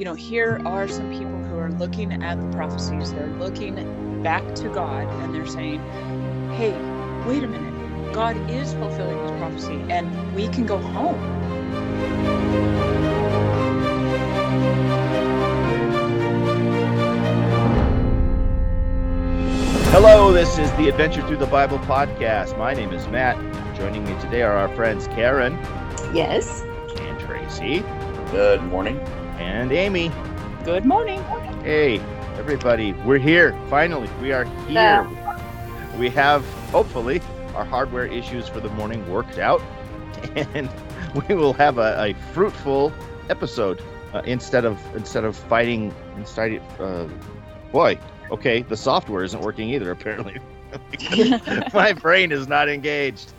you know, here are some people who are looking at the prophecies, they're looking back to God and they're saying, hey, wait a minute, God is fulfilling his prophecy and we can go home. Hello, this is the Adventure Through the Bible podcast. My name is Matt. Joining me today are our friends Karen Yes. and Tracy Good morning. And Amy. Good morning. Hey, everybody, we're here. Finally, we are here. We have, hopefully, our hardware issues for the morning worked out, and we will have a, a fruitful episode uh, instead of instead of fighting. Instead, uh, boy, okay, the software isn't working either. Apparently, my brain is not engaged.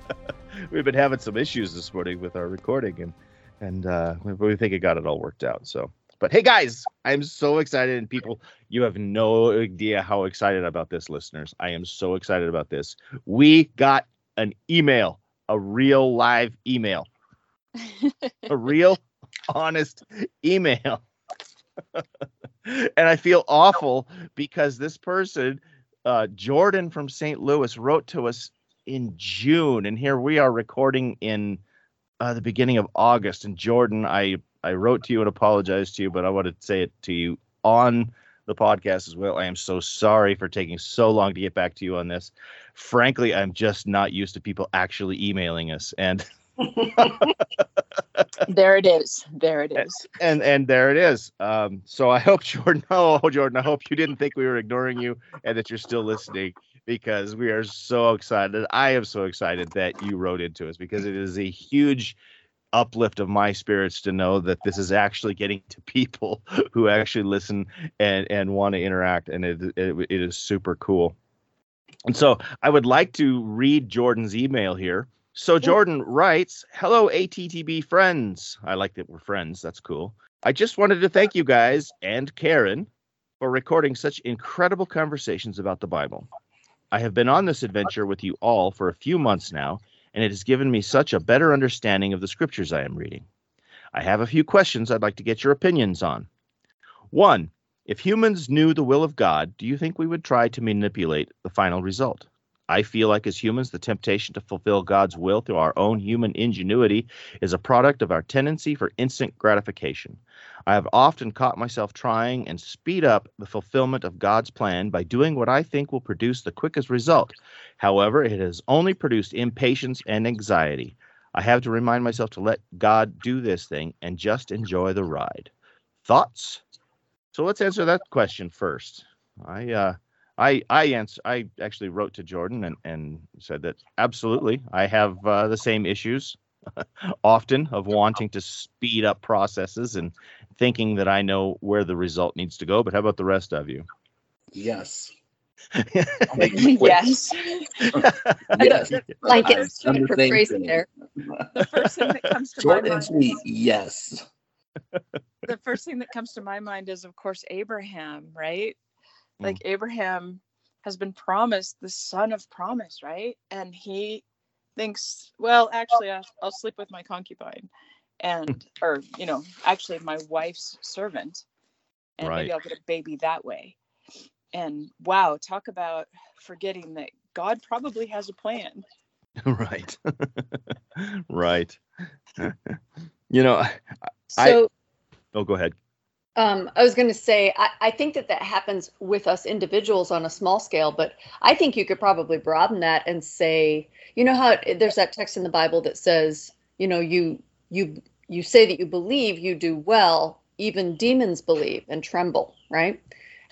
We've been having some issues this morning with our recording, and and uh, we, we think it got it all worked out. So, but hey, guys, I'm so excited, and people, you have no idea how excited about this, listeners. I am so excited about this. We got an email, a real live email, a real honest email. and I feel awful because this person, uh, Jordan from St. Louis, wrote to us in June, and here we are recording in uh, the beginning of August. And Jordan, I I wrote to you and apologized to you, but I want to say it to you on the podcast as well. I am so sorry for taking so long to get back to you on this. Frankly, I'm just not used to people actually emailing us, and there it is. There it is. and and there it is. Um, so I hope Jordan, oh Jordan, I hope you didn't think we were ignoring you and that you're still listening because we are so excited. I am so excited that you wrote into us because it is a huge uplift of my spirits to know that this is actually getting to people who actually listen and and want to interact, and it, it it is super cool. And so I would like to read Jordan's email here. So Jordan writes, "Hello ATTB friends. I like that we're friends. That's cool. I just wanted to thank you guys and Karen for recording such incredible conversations about the Bible. I have been on this adventure with you all for a few months now, and it has given me such a better understanding of the scriptures I am reading. I have a few questions I'd like to get your opinions on. One, if humans knew the will of God, do you think we would try to manipulate the final result? I feel like as humans, the temptation to fulfill God's will through our own human ingenuity is a product of our tendency for instant gratification. I have often caught myself trying and speed up the fulfillment of God's plan by doing what I think will produce the quickest result. However, it has only produced impatience and anxiety. I have to remind myself to let God do this thing and just enjoy the ride. Thoughts? So let's answer that question first. I uh I I answer I actually wrote to Jordan and and said that absolutely I have uh, the same issues often of wanting to speed up processes and thinking that I know where the result needs to go. But how about the rest of you? Yes. I'll make it quick. yes. Yes. Like it's done the for phrasing thing. there. The first thing that comes to Short my and mind. Yes. the first thing that comes to my mind is of course abraham right Mm. like abraham has been promised the son of promise right and he thinks well actually i'll, I'll sleep with my concubine and hmm. or you know actually my wife's servant and maybe i'll get a baby that way and wow talk about forgetting that god probably has a plan right. right. you know, I- So oh, go ahead. Um, I was going to say, I, I think that that happens with us individuals on a small scale, but I think you could probably broaden that and say, you know how there's that text in the Bible that says, you know, you you you say that you believe, you do well. Even demons believe and tremble, right?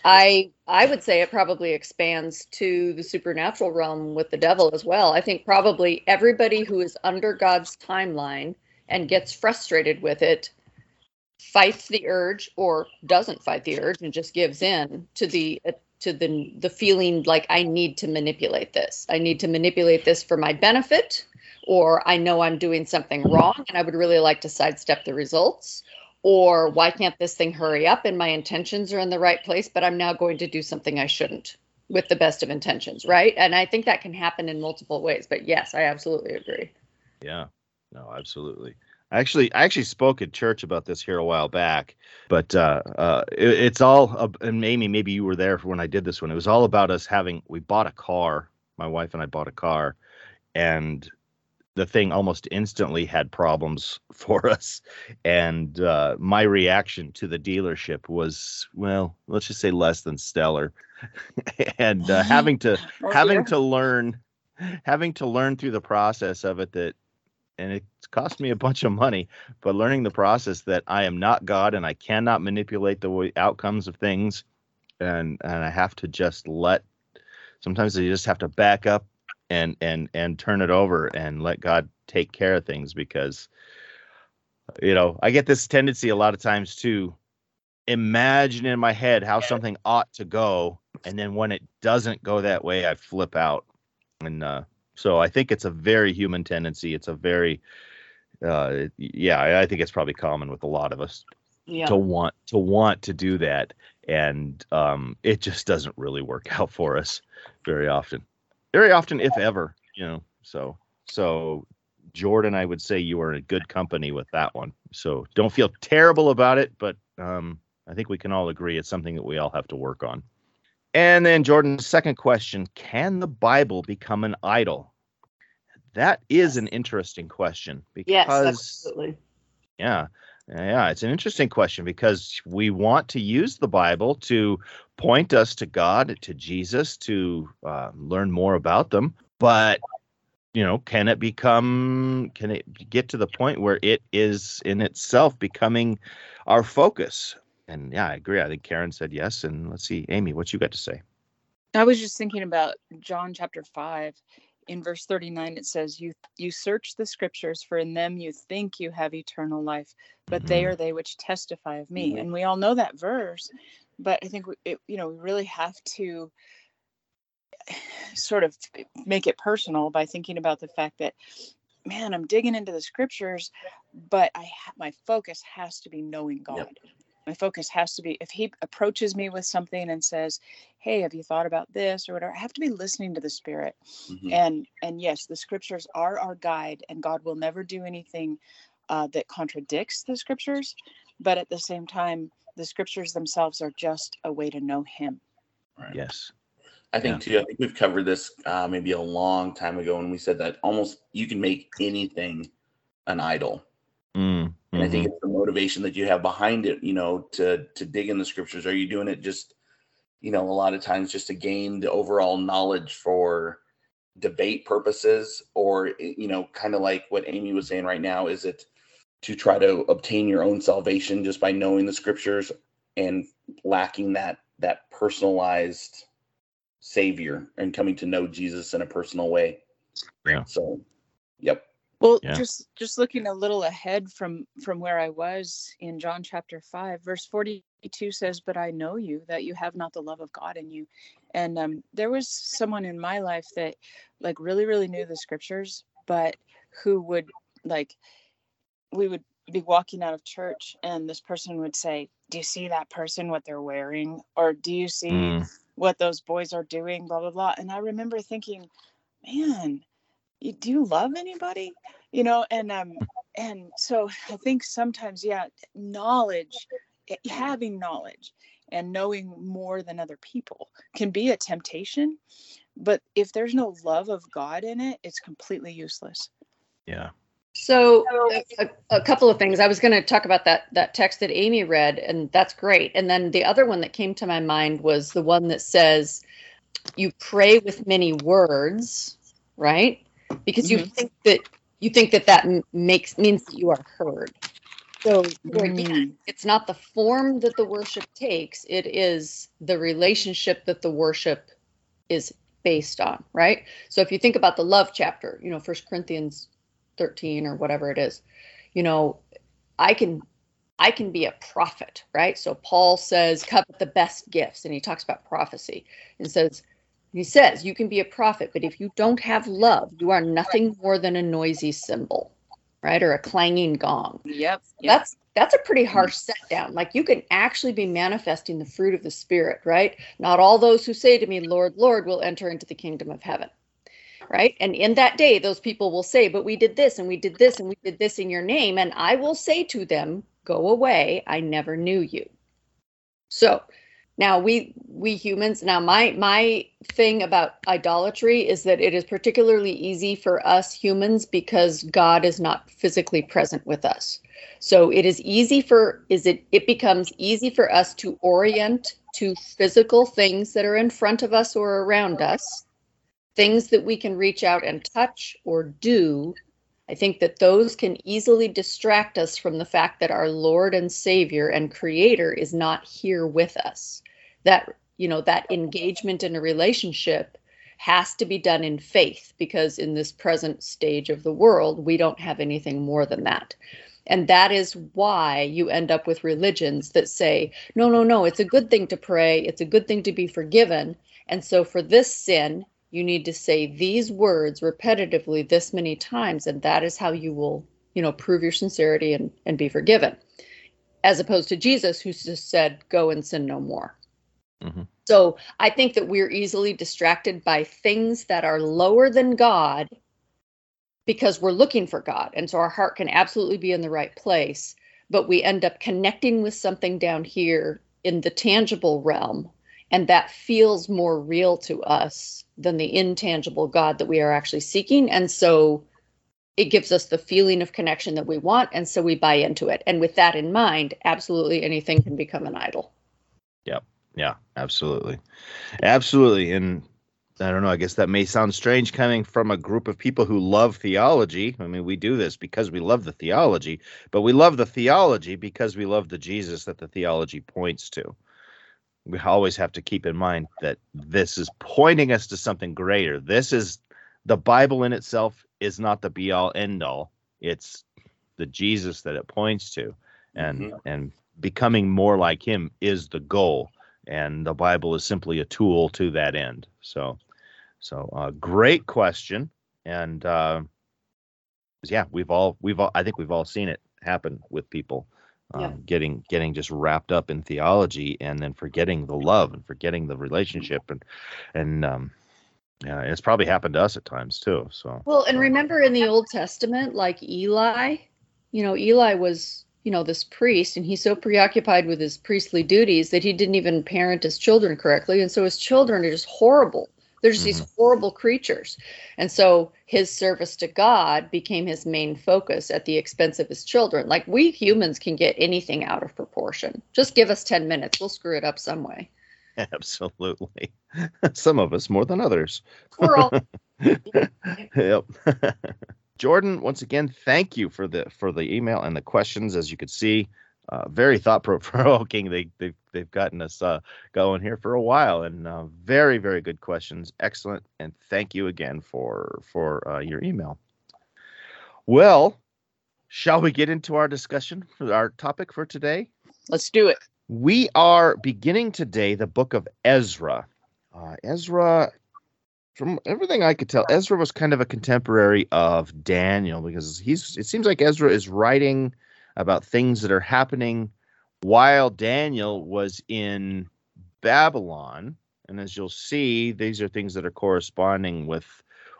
I I would say it probably expands to the supernatural realm with the devil as well. I think probably everybody who is under God's timeline and gets frustrated with it fights the urge or doesn't fight the urge and just gives in to the to the the feeling like I need to manipulate this. I need to manipulate this for my benefit or I know I'm doing something wrong and I would really like to sidestep the results or why can't this thing hurry up and my intentions are in the right place but I'm now going to do something I shouldn't with the best of intentions, right? And I think that can happen in multiple ways, but yes, I absolutely agree. Yeah. No, absolutely. Actually I actually spoke at church about this here a while back, but uh, uh, it, it's all uh, and Amy, maybe you were there when I did this one. It was all about us having we bought a car. My wife and I bought a car, and the thing almost instantly had problems for us. And uh, my reaction to the dealership was, well, let's just say less than stellar. and uh, having to Oh, having dear. to learn having to learn through the process of it that and it cost me a bunch of money but learning the process that i am not god and i cannot manipulate the way, outcomes of things and and i have to just let sometimes you just have to back up and and and turn it over and let god take care of things because you know i get this tendency a lot of times to imagine in my head how something ought to go and then when it doesn't go that way i flip out and uh so i think it's a very human tendency. It's a very uh yeah i think it's probably common with a lot of us Yeah. to want to want to do that. And um it just doesn't really work out for us very often. Very often if ever you know so so jordan i would say you are in good company with that one. So don't feel terrible about it but um i think we can all agree it's something that we all have to work on and then jordan's second question can the bible become an idol that is an interesting question because Yes, absolutely. yeah. Yeah, it's an interesting question because we want to use the Bible to point us to God, to Jesus, to uh, learn more about them. But, you know, can it become, can it get to the point where it is in itself becoming our focus? And yeah, I agree. I think Karen said yes. And let's see, Amy, what you got to say? I was just thinking about John chapter 5 in verse 39 it says you you search the scriptures for in them you think you have eternal life but they Mhm. are they which testify of me Mhm. and we all know that verse but I think we, it, you know we really have to sort of make it personal by thinking about the fact that man I'm digging into the scriptures but I ha- my focus has to be knowing God my focus has to be if he approaches me with something and says hey have you thought about this or whatever i have to be listening to the spirit Mhm. and and yes the scriptures are our guide and god will never do anything uh, that contradicts the scriptures but at the same time the scriptures themselves are just a way to know him Right. Yes. I think too. I think we've covered this uh, maybe a long time ago when we said that almost you can make anything an idol, Mm, and I think mhm. it's the motivation that you have behind it. You know, to to dig in the scriptures. Are you doing it just, you know, a lot of times just to gain the overall knowledge for debate purposes, or eh, you know, kind of like what Amy was saying right now? Is it to try to obtain your own salvation just by knowing the scriptures and lacking that that personalized savior and coming to know Jesus in a personal way. Yeah. So, yep. Well Yeah. just just looking a little ahead from from where i was in john chapter 5 verse 42 says but i know you that you have not the love of god in you. And um there was someone in my life that like really really knew the scriptures but who would like we would be walking out of church and this person would say do you see that person what they're wearing? Or do you see Mm, what those boys are doing? Blah blah blah. And i remember thinking man do you love anybody you know and um and so i think sometimes yeah knowledge eh, having knowledge and knowing more than other people can be a temptation but if there's no love of god in it it's completely useless yeah. So a, a couple of things. I was going to talk about that that text that Amy read, and that's great. And then the other one that came to my mind was the one that says, "You pray with many words," right? Because you Mhm. think that you think that that makes means that you are heard. So again, Mm. it's not the form that the worship takes; it is the relationship that the worship is based on, right? So if you think about the love chapter, you know, First Corinthians 13 or whatever it is you know i can i can be a prophet right so paul says covet the best gifts and he talks about prophecy and says he says you can be a prophet but if you don't have love you are nothing more than a noisy cymbal right or a clanging gong yep, yep. that's that's a pretty mm-hmm. harsh set down like you can actually be manifesting the fruit of the spirit right not all those who say to me lord lord will enter into the kingdom of heaven right? And in that day, those people will say, But we did this and we did this and we did this in your name. And I will say to them, Go away. I never knew you. So now we we humans now my my thing about idolatry is that it is particularly easy for us humans because God is not physically present with us. So it is easy for is it it becomes easy for us to orient to physical things that are in front of us or around us, things that we can reach out and touch or do. I think that those can easily distract us from the fact that our Lord and Savior and Creator is not here with us. That, you know, that engagement in a relationship has to be done in faith because in this present stage of the world, we don't have anything more than that. And that is why you end up with religions that say, no, no, no, it's a good thing to pray, it's a good thing to be forgiven. And so for this sin, you need to say these words repetitively this many times, and that is how you will, you know, prove your sincerity and, and be forgiven. As opposed to Jesus, who just said, go and sin no more. Mm-hmm. So I think that we're easily distracted by things that are lower than God because we're looking for God. And so our heart can absolutely be in the right place, but we end up connecting with something down here in the tangible realm. And that feels more real to us than the intangible God that we are actually seeking. And so it gives us the feeling of connection that we want. And so we buy into it. And with that in mind, absolutely anything can become an idol. Yep. Yeah, absolutely. Absolutely. And I don't know. I guess that may sound strange coming from a group of people who love theology. I mean, we do this because we love the theology, but we love the theology because we love the Jesus that the theology points to. We always have to keep in mind that this is pointing us to something greater. This is the Bible in itself is not the be all end all. It's the Jesus that it points to. And mm-hmm. and becoming more like him is the goal and the Bible is simply a tool to that end. So, so uh, great question, and uh, yeah, we've all we've all I think we've all seen it happen with people um, yeah. getting getting just wrapped up in theology and then forgetting the love and forgetting the relationship and and um, yeah, it's probably happened to us at times too. So well, and remember in the Old Testament, like Eli, you know, Eli was you know this priest and he's so preoccupied with his priestly duties that he didn't even parent his children correctly and so his children are just horrible they're just mm-hmm. these horrible creatures. And so his service to god became his main focus at the expense of his children. Like we humans can get anything out of proportion. Just give us 10 minutes. We'll screw it up some way. Absolutely. Some of us more than others. Squirrel. yep. Jordan, once again, thank you for the for the email and the questions. As you could see, uh, very thought provoking. They they've, they've gotten us uh, going here for a while, and uh, very very good questions. Excellent, and thank you again for for uh, your email. Well, shall we get into our discussion for our topic for today? Let's do it. We are beginning today the book of Ezra. Uh, Ezra from everything I could tell, Ezra was kind of a contemporary of Daniel because he's. It seems like Ezra is writing about things that are happening while Daniel was in Babylon, and as you'll see, these are things that are corresponding with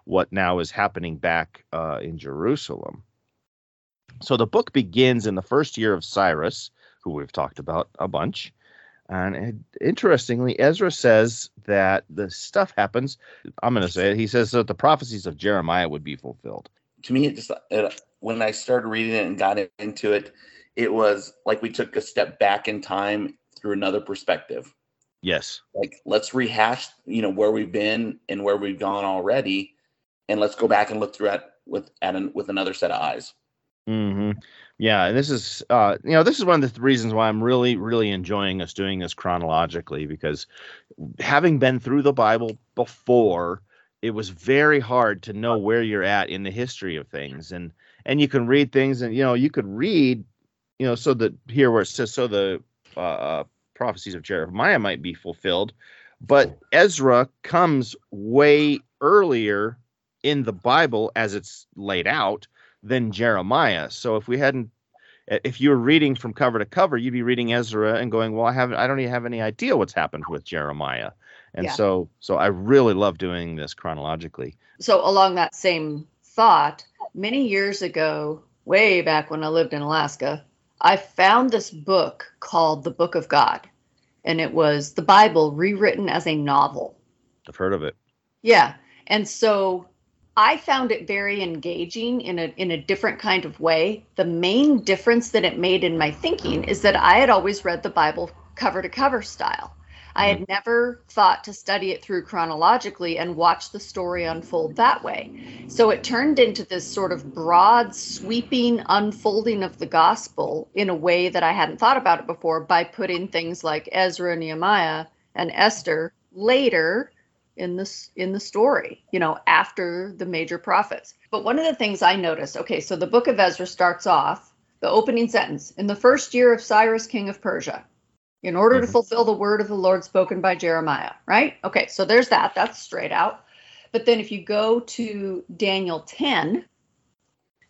what now is happening back uh, in Jerusalem. So the book begins in the first year of Cyrus, who we've talked about a bunch. And interestingly, Ezra says that the stuff happens. I'm going to say it. He says that the prophecies of Jeremiah would be fulfilled. To me, it just it, when I started reading it and got into it, it was like we took a step back in time through another perspective. Yes. Like let's rehash, you know, where we've been and where we've gone already, and let's go back and look through it with at an, with another set of eyes. Hmm. Yeah, and this is uh, you know this is one of the reasons why I'm really really enjoying us doing this chronologically because having been through the Bible before, it was very hard to know where you're at in the history of things, and and you can read things, and you know you could read, you know, so that here where it says so the uh, uh prophecies of Jeremiah might be fulfilled, but Ezra comes way earlier in the Bible as it's laid out than Jeremiah. So if we hadn't if you were reading from cover to cover, you'd be reading Ezra and going, "Well, I haven't, I don't even have any idea what's happened with Jeremiah." And Yeah. so, so I really love doing this chronologically. So, along that same thought, many years ago, way back when I lived in Alaska, I found this book called The Book of God. And it was the Bible rewritten as a novel. I've heard of it. Yeah. And so I found it very engaging in a in a different kind of way. The main difference that it made in my thinking is that I had always read the Bible cover to cover style. I had mm-hmm. never thought to study it through chronologically and watch the story unfold that way. So it turned into this sort of broad, sweeping unfolding of the gospel in a way that I hadn't thought about it before by putting things like Ezra, Nehemiah, and Esther later in this in the story you know after the major prophets but one of the things i noticed okay so the book of ezra starts off the opening sentence in the first year of cyrus king of persia in order to Mhm. fulfill the word of the lord spoken by jeremiah right okay so there's that that's straight out but then if you go to daniel 10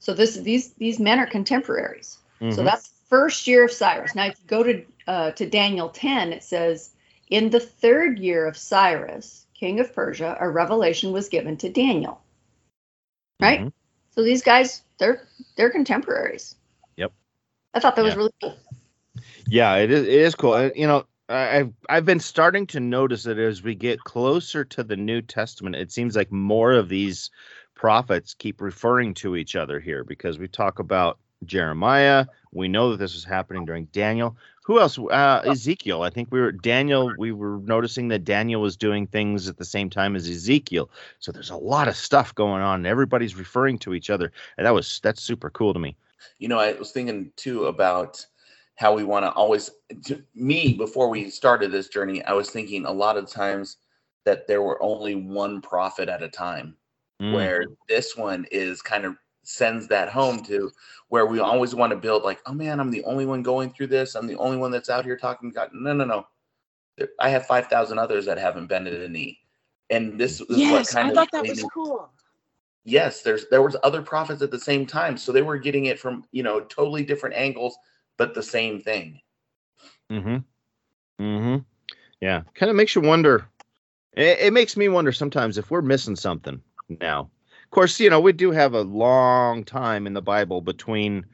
so this these these men are contemporaries so Mhm. that's first year of Cyrus. Now, if you go to uh, to Daniel 10, it says, "In the third year of Cyrus, king of Persia, a revelation was given to Daniel." Right. Mhm. So these guys, they're they're contemporaries. Yep. I thought that was really cool. Yeah, it is. It is cool. You know, I've I've been starting to notice that as we get closer to the New Testament, it seems like more of these prophets keep referring to each other here because we talk about Jeremiah. We know that this was happening during Daniel. Who else? Uh, Ezekiel. I think we were Daniel. We were noticing that Daniel was doing things at the same time as Ezekiel. So there's a lot of stuff going on. and Everybody's referring to each other, and that was that's super cool to me. You know, I was thinking too about how we want to always. To me, before we started this journey, I was thinking a lot of times that there were only one prophet at a time. Mm. Where this one is kind of sends that home to where we always want to build like, oh man, I'm the only one going through this. I'm the only one that's out here talking God. No, no, no. I have five thousand others that haven't bended a knee, and this is what kind I of thought that was me- cool. yes there's there was other prophets at the same time so they were getting it from you know totally different angles but the same thing Mm-hmm. Mm-hmm. Yeah. Kind of makes you wonder. It, it makes me wonder sometimes if we're missing something now. Of course, you know, we do have a long time in the Bible between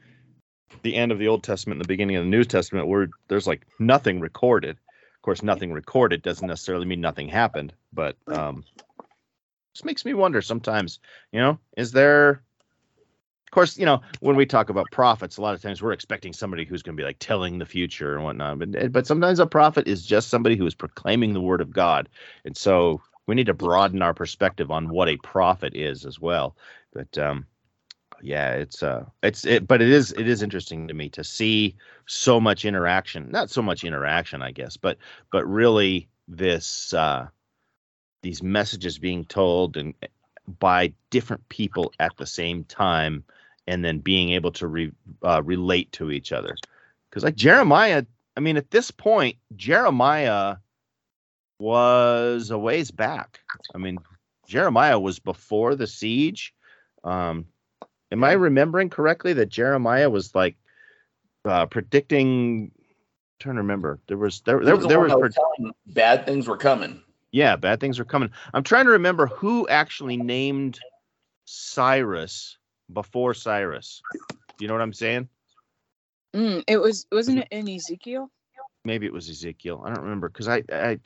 the end of the Old Testament and the beginning of the New Testament where there's like nothing recorded. Of course, nothing recorded doesn't necessarily mean nothing happened, but um just makes me wonder sometimes, you know, is there of course, you know, when we talk about prophets, a lot of times we're expecting somebody who's going to be like telling the future and whatnot. But but sometimes a prophet is just somebody who is proclaiming the word of God, and so we need to broaden our perspective on what a prophet is as well. But um, yeah, it's uh, it's it, but it is it is interesting to me to see so much interaction. Not so much interaction, I guess, but but really this uh, these messages being told and by different people at the same time and then being able to re, uh, relate to each other. Because like Jeremiah, I mean, at this point, Jeremiah was a ways back. I mean, Jeremiah was before the siege. Um, am I remembering correctly that Jeremiah was like uh, predicting? trying to remember. There was there He there, was the there was telling bad things were coming yeah, bad things were coming. I'm trying to remember who actually named Cyrus before Cyrus. You know what I'm saying? Mm, it was wasn't it in Ezekiel? Maybe it was Ezekiel. I don't remember because I, I,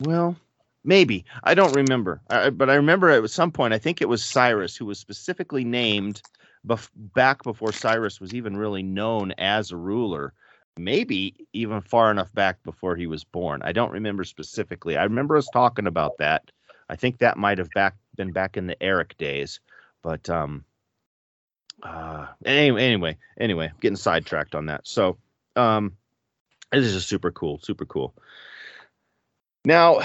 well, maybe I don't remember. I, but I remember at some point I think it was Cyrus who was specifically named bef- back before Cyrus was even really known as a ruler. Maybe even far enough back before he was born. I don't remember specifically. I remember us talking about that. I think that might have back been back in the Eric days, but um, uh, anyway, anyway, anyway, getting sidetracked on that. So, um, this is just super cool, super cool. Now,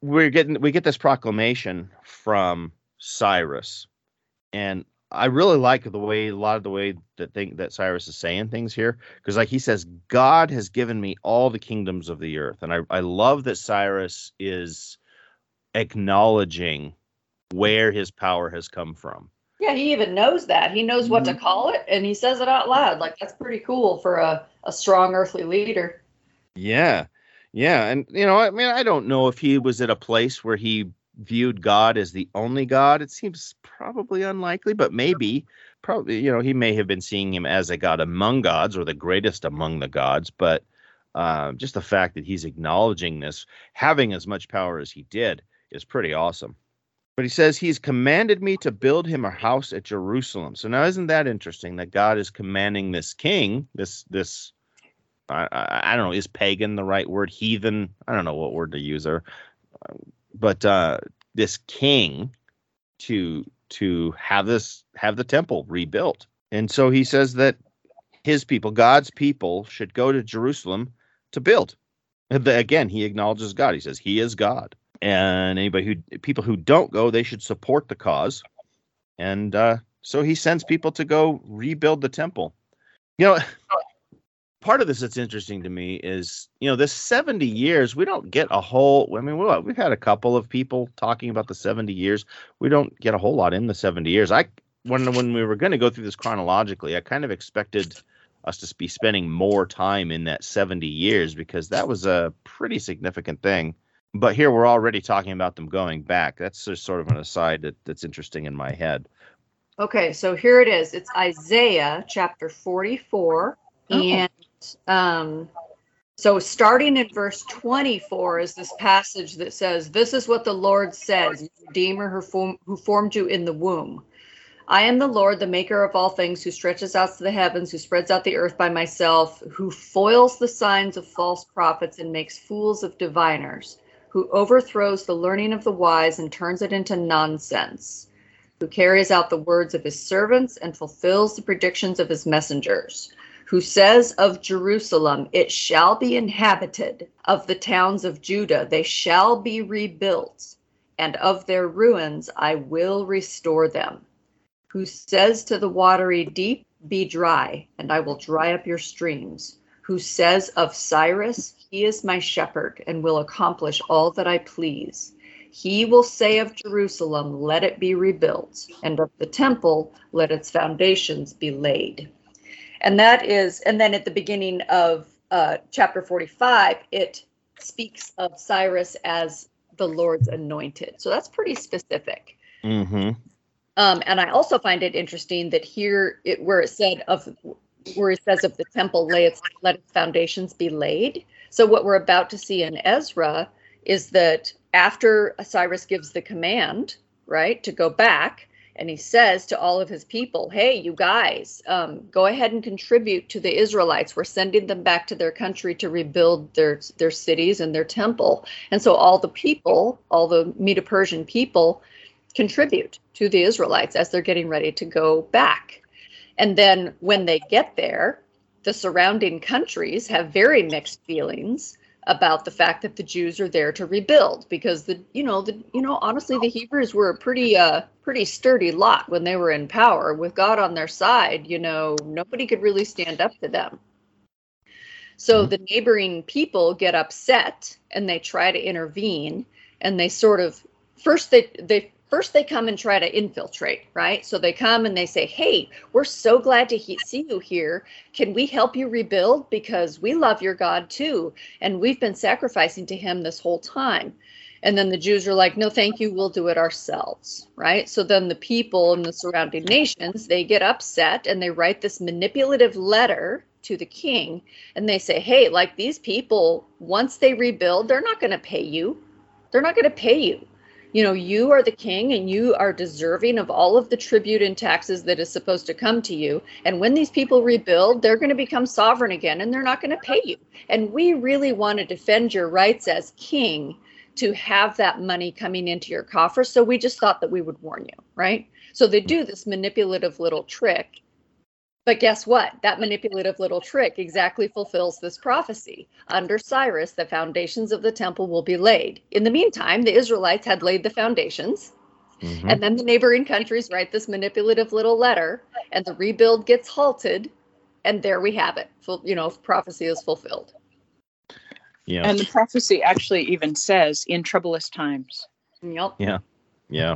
we're getting we get this proclamation from Cyrus, and I really like the way a lot of the way that thing that Cyrus is saying things here, because like he says, God has given me all the kingdoms of the earth, and I I love that Cyrus is acknowledging where his power has come from Yeah, he even knows that. He knows what to Mhm. call it and he says it out loud. Like that's pretty cool for a, a strong earthly leader. Yeah. Yeah. And, you know, I mean, I don't know if he was at a place where he viewed God as the only God. It seems probably unlikely, but maybe, probably, you know, he may have been seeing him as a God among gods or the greatest among the gods. But uh, just the fact that he's acknowledging this, having as much power as he did, is pretty awesome. But he says he's commanded me to build him a house at Jerusalem. So now, isn't that interesting that God is commanding this king, this this I, I, I don't know, is pagan the right word? Heathen? I don't know what word to use there. But uh, this king to to have this have the temple rebuilt, and so he says that his people, God's people, should go to Jerusalem to build. Again, he acknowledges God. He says he is God, and anybody who people who don't go, they should support the cause. And uh, so he sends people to go rebuild the temple. You know, part of this that's interesting to me is you know this 70 years we don't get a whole i mean we- we've had a couple of people talking about the 70 years we don't get a whole lot in the 70 years i when when we were going to go through this chronologically i kind of expected us to be spending more time in that 70 years because that was a pretty significant thing but here we're already talking about them going back that's just sort of an aside that, that's interesting in my head Okay, so here it is. It's Isaiah chapter 44. Oh. And um, so starting in verse 24 is this passage that says, This is what the Lord says, your Redeemer who, form, who formed you in the womb. I am the Lord, the maker of all things, who stretches out to the heavens, who spreads out the earth by myself, who foils the signs of false prophets and makes fools of diviners, who overthrows the learning of the wise and turns it into nonsense who carries out the words of his servants and fulfills the predictions of his messengers, who says of Jerusalem, It shall be inhabited, of the towns of Judah, they shall be rebuilt, and of their ruins I will restore them, who says to the watery deep, Be dry, and I will dry up your streams, who says of Cyrus, He is my shepherd and will accomplish all that I please. He will say of Jerusalem, Let it be rebuilt, and of the temple, let its foundations be laid. And that is, and then at the beginning of uh, chapter 45, it speaks of Cyrus as the Lord's anointed. So that's pretty specific. mm-hmm Um, and I also find it interesting that here, it, where it said of, where it says of the temple, lay its, let its foundations be laid. So what we're about to see in Ezra is that after Cyrus gives the command, right, to go back, and he says to all of his people, "Hey, you guys, um, go ahead and contribute to the Israelites. We're sending them back to their country to rebuild their their cities and their temple." And so all the people, all the Medo-Persian people, contribute to the Israelites as they're getting ready to go back. And then when they get there, the surrounding countries have very mixed feelings about the fact that the Jews are there to rebuild because the you know the you know honestly the Hebrews were a pretty uh pretty sturdy lot when they were in power with God on their side you know nobody could really stand up to them so Mhm. the neighboring people get upset and they try to intervene and they sort of first they they first they come and try to infiltrate right? So they come and they say hey we're so glad to he- see you here. Can we help you rebuild? Because we love your god too and we've been sacrificing to him this whole time. And then the jews are like no thank you. We'll do it ourselves right? So then the people in the surrounding nations they get upset and they write this manipulative letter to the king and they say hey like these people once they rebuild they're not going to pay you. They're not going to pay you you know you are the king and you are deserving of all of the tribute and taxes that is supposed to come to you. And when these people rebuild they're going to become sovereign again and they're not going to pay you. And we really want to defend your rights as king to have that money coming into your coffer so we just thought that we would warn you right? So they do this manipulative little trick but guess what? That manipulative little trick exactly fulfills this prophecy. Under Cyrus, the foundations of the temple will be laid. In the meantime, the Israelites had laid the foundations, Mhm. and then the neighboring countries write this manipulative little letter, and the rebuild gets halted, and there we have it. You know, prophecy is fulfilled. Yeah. And the prophecy actually even says in troublous times. Yep. Yeah. Yeah.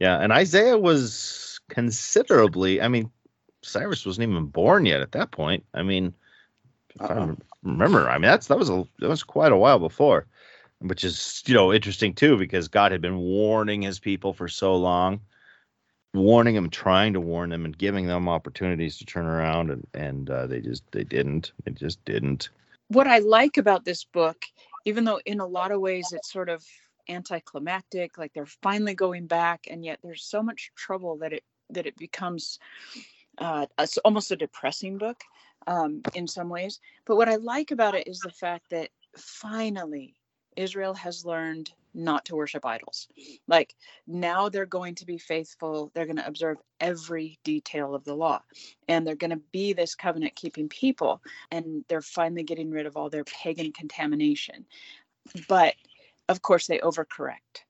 Yeah. And Isaiah was considerably. I mean, Cyrus wasn't even born yet at that point. I mean, if I Uh-uh. remember, I mean that's that was a that was quite a while before, which is you know interesting too because God had been warning His people for so long, warning them, trying to warn them, and giving them opportunities to turn around, and and uh, they just they didn't. They just didn't. what I like about this book, even though in a lot of ways it's sort of anticlimactic, like they're finally going back, and yet there's so much trouble that it that it becomes uh, a s almost a depressing book um, in some ways. But what I like about it is the fact that finally Israel has learned not to worship idols. Like now they're going to be faithful. They're going to observe every detail of the law, and they're going to be this covenant keeping people and they're finally getting rid of all their pagan contamination. But of course, they overcorrect,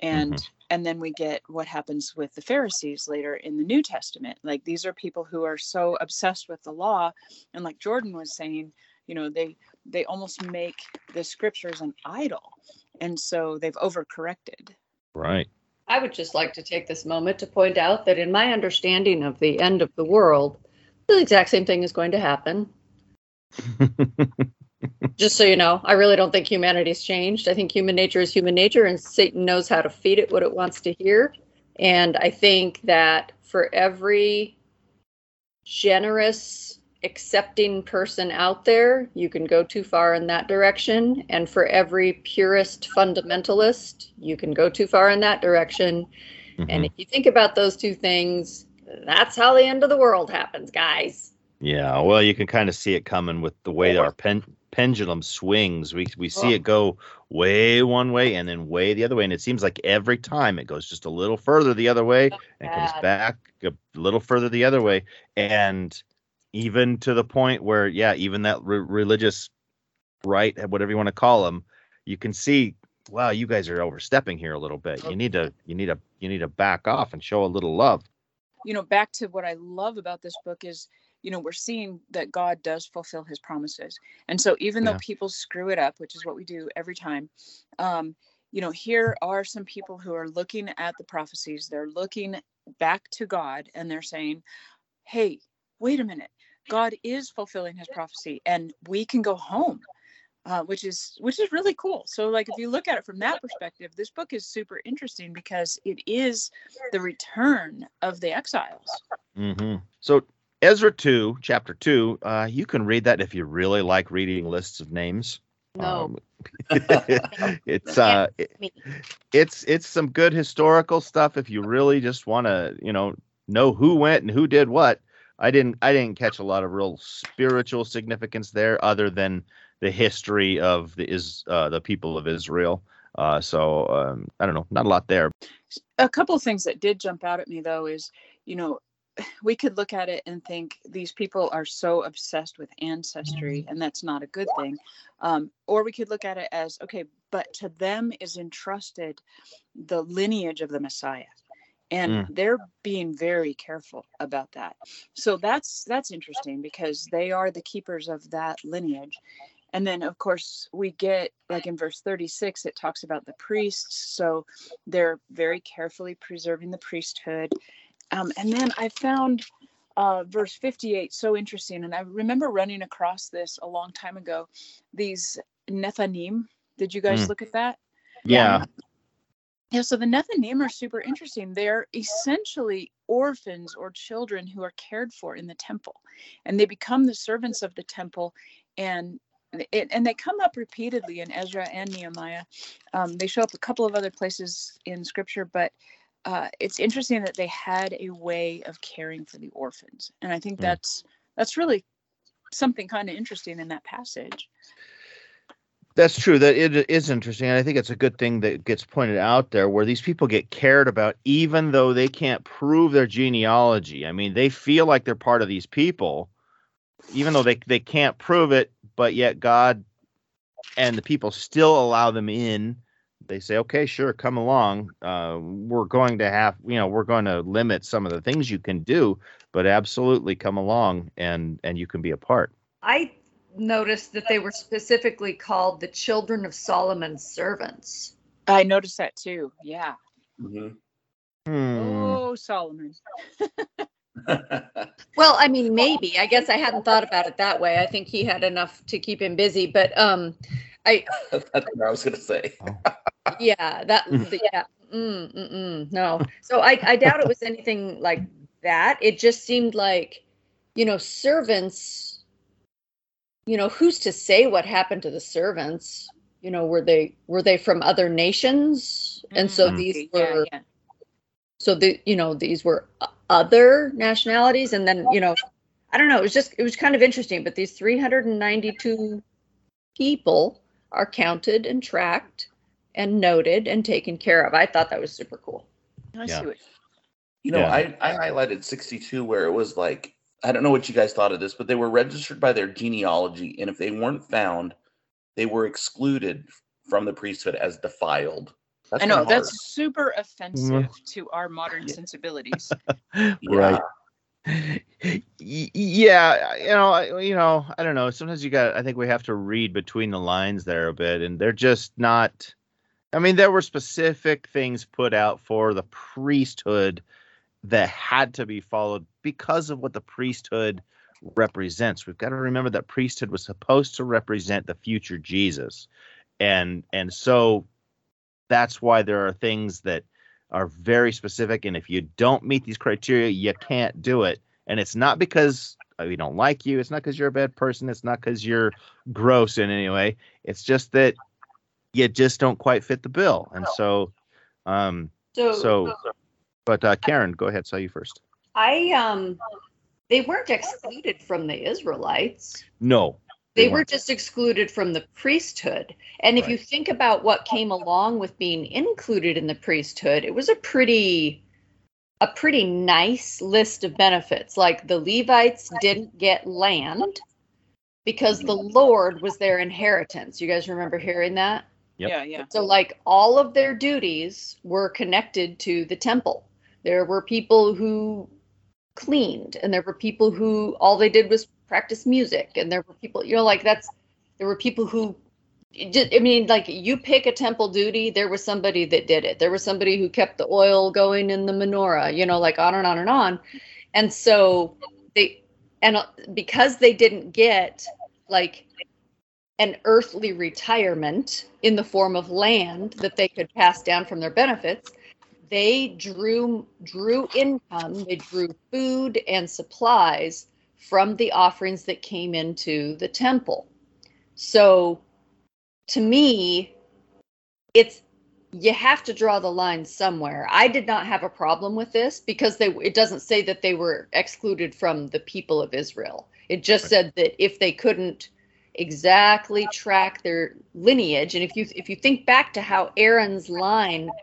and and then we get what happens with the Pharisees later in the New Testament. Like these are people who are so obsessed with the law, and like Jordan was saying, you know, they they almost make the scriptures an idol, and so they've overcorrected. Right. I would just like to take this moment to point out that in my understanding of the end of the world, the exact same thing is going to happen. Just so you know, I really don't think humanity's changed. I think human nature is human nature, and Satan knows how to feed it what it wants to hear. And I think that for every generous, accepting person out there, you can go too far in that direction. And for every purist fundamentalist, you can go too far in that direction. And Mhm. if you think about those two things, that's how the end of the world happens, guys. Yeah, well, you can kind of see it coming with the way our pen, pendulum swings. We we see it go way one way and then way the other way, and it seems like every time it goes just a little further the other way and comes back a little further the other way, and even to the point where, yeah, even that re- religious right, whatever you want to call them, you can see, wow, you guys are overstepping here a little bit. You need to you need to you need to back off and show a little love. you know back to what i love about this book is you know we're seeing that god does fulfill his promises. And so even Yeah. though people screw it up which is what we do every time um you know here are some people who are looking at the prophecies. They're looking back to god and they're saying hey wait a minute. God is fulfilling his prophecy and we can go home uh, which is which is really cool. So like if you look at it from that perspective this book is super interesting because it is the return of the exiles. Hmm So Ezra two, chapter two, uh, you can read that if you really like reading lists of names. No. Um, it's uh, it- it's it's some good historical stuff if you really just want to, you know, know who went and who did what. I didn't I didn't catch a lot of real spiritual significance there, other than the history of the is uh, the people of Israel. Uh, so um, I don't know, not a lot there. a couple of things that did jump out at me though is you know we could look at it and think these people are so obsessed with ancestry and that's not a good thing. Um, or we could look at it as okay but to them is entrusted the lineage of the messiah and they're being very careful about that. So that's that's interesting because they are the keepers of that lineage. And then of course we get like in verse 36 it talks about the priests. So they're very carefully preserving the priesthood um, and then i found uh, verse 58 so interesting and i remember running across this a long time ago these Nethinim did you guys Mm. look at that Yeah, yeah, so the Nethinim are super interesting. They're essentially orphans or children who are cared for in the temple, and they become the servants of the temple, and it, and they come up repeatedly in Ezra and Nehemiah. Um, they show up a couple of other places in Scripture, but uh, it's interesting that they had a way of caring for the orphans, and I think Mm. that's that's really something kind of interesting in that passage. That's true. That it is interesting. And I think it's a good thing that gets pointed out there where these people get cared about, even though they can't prove their genealogy. I mean, they feel like they're part of these people, even though they, they can't prove it, but yet God and the people still allow them in. They say, okay, sure, come along. Uh, we're going to have, you know, we're going to limit some of the things you can do, but absolutely come along and and you can be a part. I noticed that they were specifically called the children of Solomon's servants. I noticed that too. Yeah. Mhm. Hmm. Oh, Oh, Solomon. Well, I mean, maybe. I guess I hadn't thought about it that way. I think he had enough to keep him busy, but um, I That's what I was gonna say. yeah, that yeah, mm, mm, mm, no. So I I doubt it was anything like that. It just seemed like, you know, servants. You know, who's to say what happened to the servants? You know, were they were they from other nations? And so Mm, these were yeah, yeah. so the you know these were other nationalities and then you know i don't know it was just it was kind of interesting but these 392 people are counted and tracked and noted and taken care of i thought that was super cool I Yeah. see what You know, Yeah. I, I highlighted 62 where it was like, I don't know what you guys thought of this, but they were registered by their genealogy. And if they weren't found, they were excluded from the priesthood as defiled. That's I know that's super offensive Mm. to our modern sensibilities. hard. Right. Yeah. You know you know i don't know sometimes you got i think we have to read between the lines there a bit and they're just not i mean there were specific things put out for the priesthood that had to be followed because of what the priesthood represents we've got to remember that priesthood was supposed to represent the future jesus and and so that's why there are things that are very specific and if you don't meet these criteria you can't do it. And it's not because uh, we don't like you it's not because you're a bad person it's not because you're gross in any way it's just that you just don't quite fit the bill. And so um so, so but uh karen go ahead saw you first. I um they weren't excluded from the israelites. No they They were just excluded from the priesthood. And if you think about what came along with being included in the priesthood it was a pretty a pretty nice list of benefits. Like the levites didn't get land because mm-hmm. the lord was their inheritance. You guys remember hearing that? Yep. Yeah, yeah. so like all of their duties were connected to the temple. There were people who cleaned and there were people who all they did was practice music and there were people you know like that's there were people who just, I mean, like you pick a temple duty, there was somebody that did it. There was somebody who kept the oil going in the menorah, you know, like on and on and on. And so they, and uh, because they didn't get like an earthly retirement in the form of land that they could pass down from their benefits, they drew drew income, they drew food and supplies from the offerings that came into the temple. So to me, it's you have to draw the line somewhere. I did not have a problem with this because they it doesn't say that they were excluded from the people of Israel. It just Right. said that if they couldn't exactly track their lineage and if you if you think back to how Aaron's line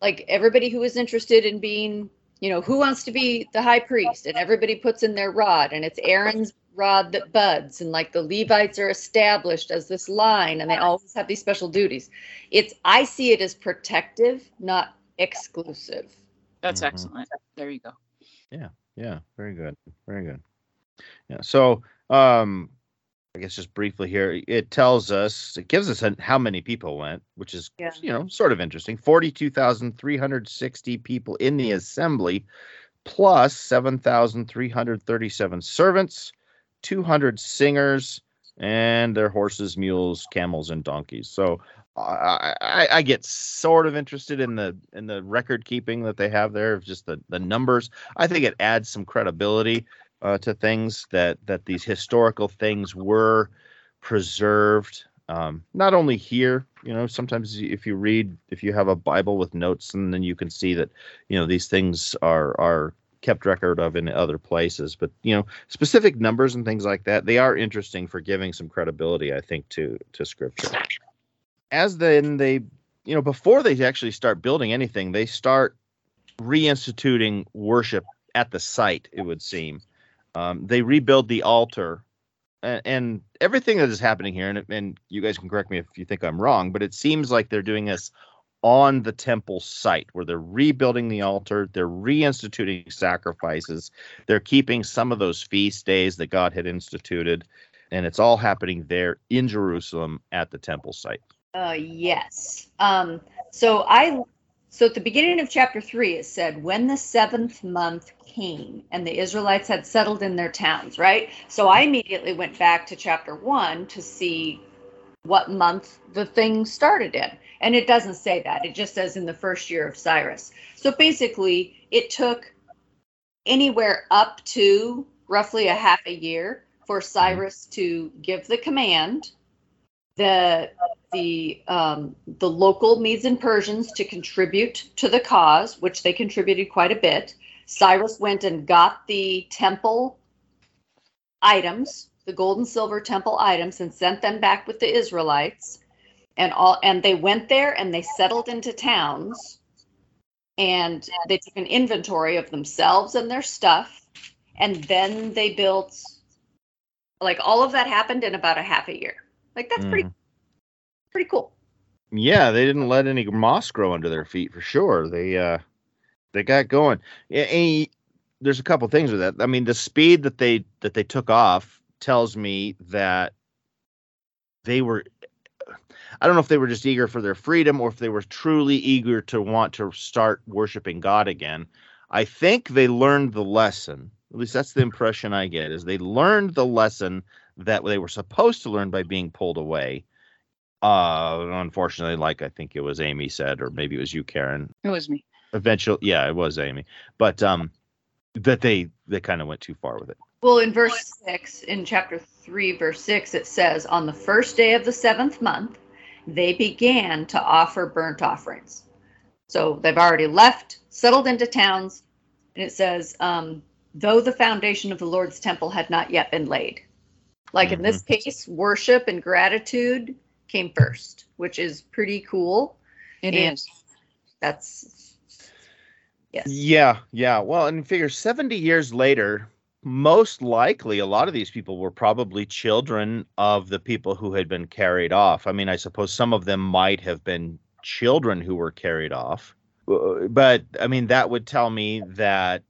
like everybody who was interested in being you know who wants to be the high priest and everybody puts in their rod and it's Aaron's rod that buds and like the Levites are established as this line and they always have these special duties. It's I see it as protective, not exclusive. That's Mhm. excellent. There you go. Yeah, yeah, very good. Very good. Yeah. So, um, I guess just briefly here, it tells us, it gives us how many people went, which is, Yeah. you know, sort of interesting. 42,360 people in the assembly, plus 7,337 servants, 200 singers, and their horses, mules, camels, and donkeys. So, I, I, I get sort of interested in the in the record keeping that they have there of just the the numbers. I think it adds some credibility uh, to things that that these historical things were preserved. Um, not only here, you know, sometimes if you read, if you have a Bible with notes, and then you can see that, you know, these things are are kept record of in other places. But you know, specific numbers and things like that, they are interesting for giving some credibility, I think, to to Scripture. As then they, you know, before they actually start building anything, they start reinstituting worship at the site. It would seem um, they rebuild the altar, and, and everything that is happening here. And, and you guys can correct me if you think I'm wrong, but it seems like they're doing this on the temple site where they're rebuilding the altar, they're reinstituting sacrifices, they're keeping some of those feast days that God had instituted, and it's all happening there in Jerusalem at the temple site. Uh, yes. Um, so I, So at the beginning of chapter three, it said, when the seventh month came and the Israelites had settled in their towns, right? So I immediately went back to chapter one to see what month the thing started in. And it doesn't say that. It just says in the first year of Cyrus. So basically, it took anywhere up to roughly a half a year for mm-hmm. Cyrus to give the command, the the um, the local Medes and Persians to contribute to the cause, which they contributed quite a bit. Cyrus went and got the temple items, the gold and silver temple items, and sent them back with the Israelites. And all and they went there and they settled into towns and they took an inventory of themselves and their stuff and then they built like all of that happened in about a half a year like that's pretty Mhm. pretty cool Yeah, they didn't let any moss grow under their feet for sure. They uh they got going. And there's a couple things with that. I mean, the speed that they that they took off tells me that they were I don't know if they were just eager for their freedom or if they were truly eager to want to start worshiping God again. I think they learned the lesson. At least that's the impression I get is they learned the lesson that they were supposed to learn by being pulled away. Uh unfortunately, like I think it was Amy said, or maybe it was you, Karen. It was me. Eventually yeah, it was Amy. But um that they they kind of went too far with it. well in verse 6 in chapter 3 verse 6 it says on the first day of the seventh month they began to offer burnt offerings so they've already left settled into towns and it says um, though the foundation of the lord's temple had not yet been laid like in this mm-hmm. case worship and gratitude came first which is pretty cool It And- is. that's yes Yeah, yeah. Well, and figure 70 years later, most likely a lot of these people were probably children of the people who had been carried off. I mean, I suppose some of them might have been children who were carried off. But I mean, that would tell me that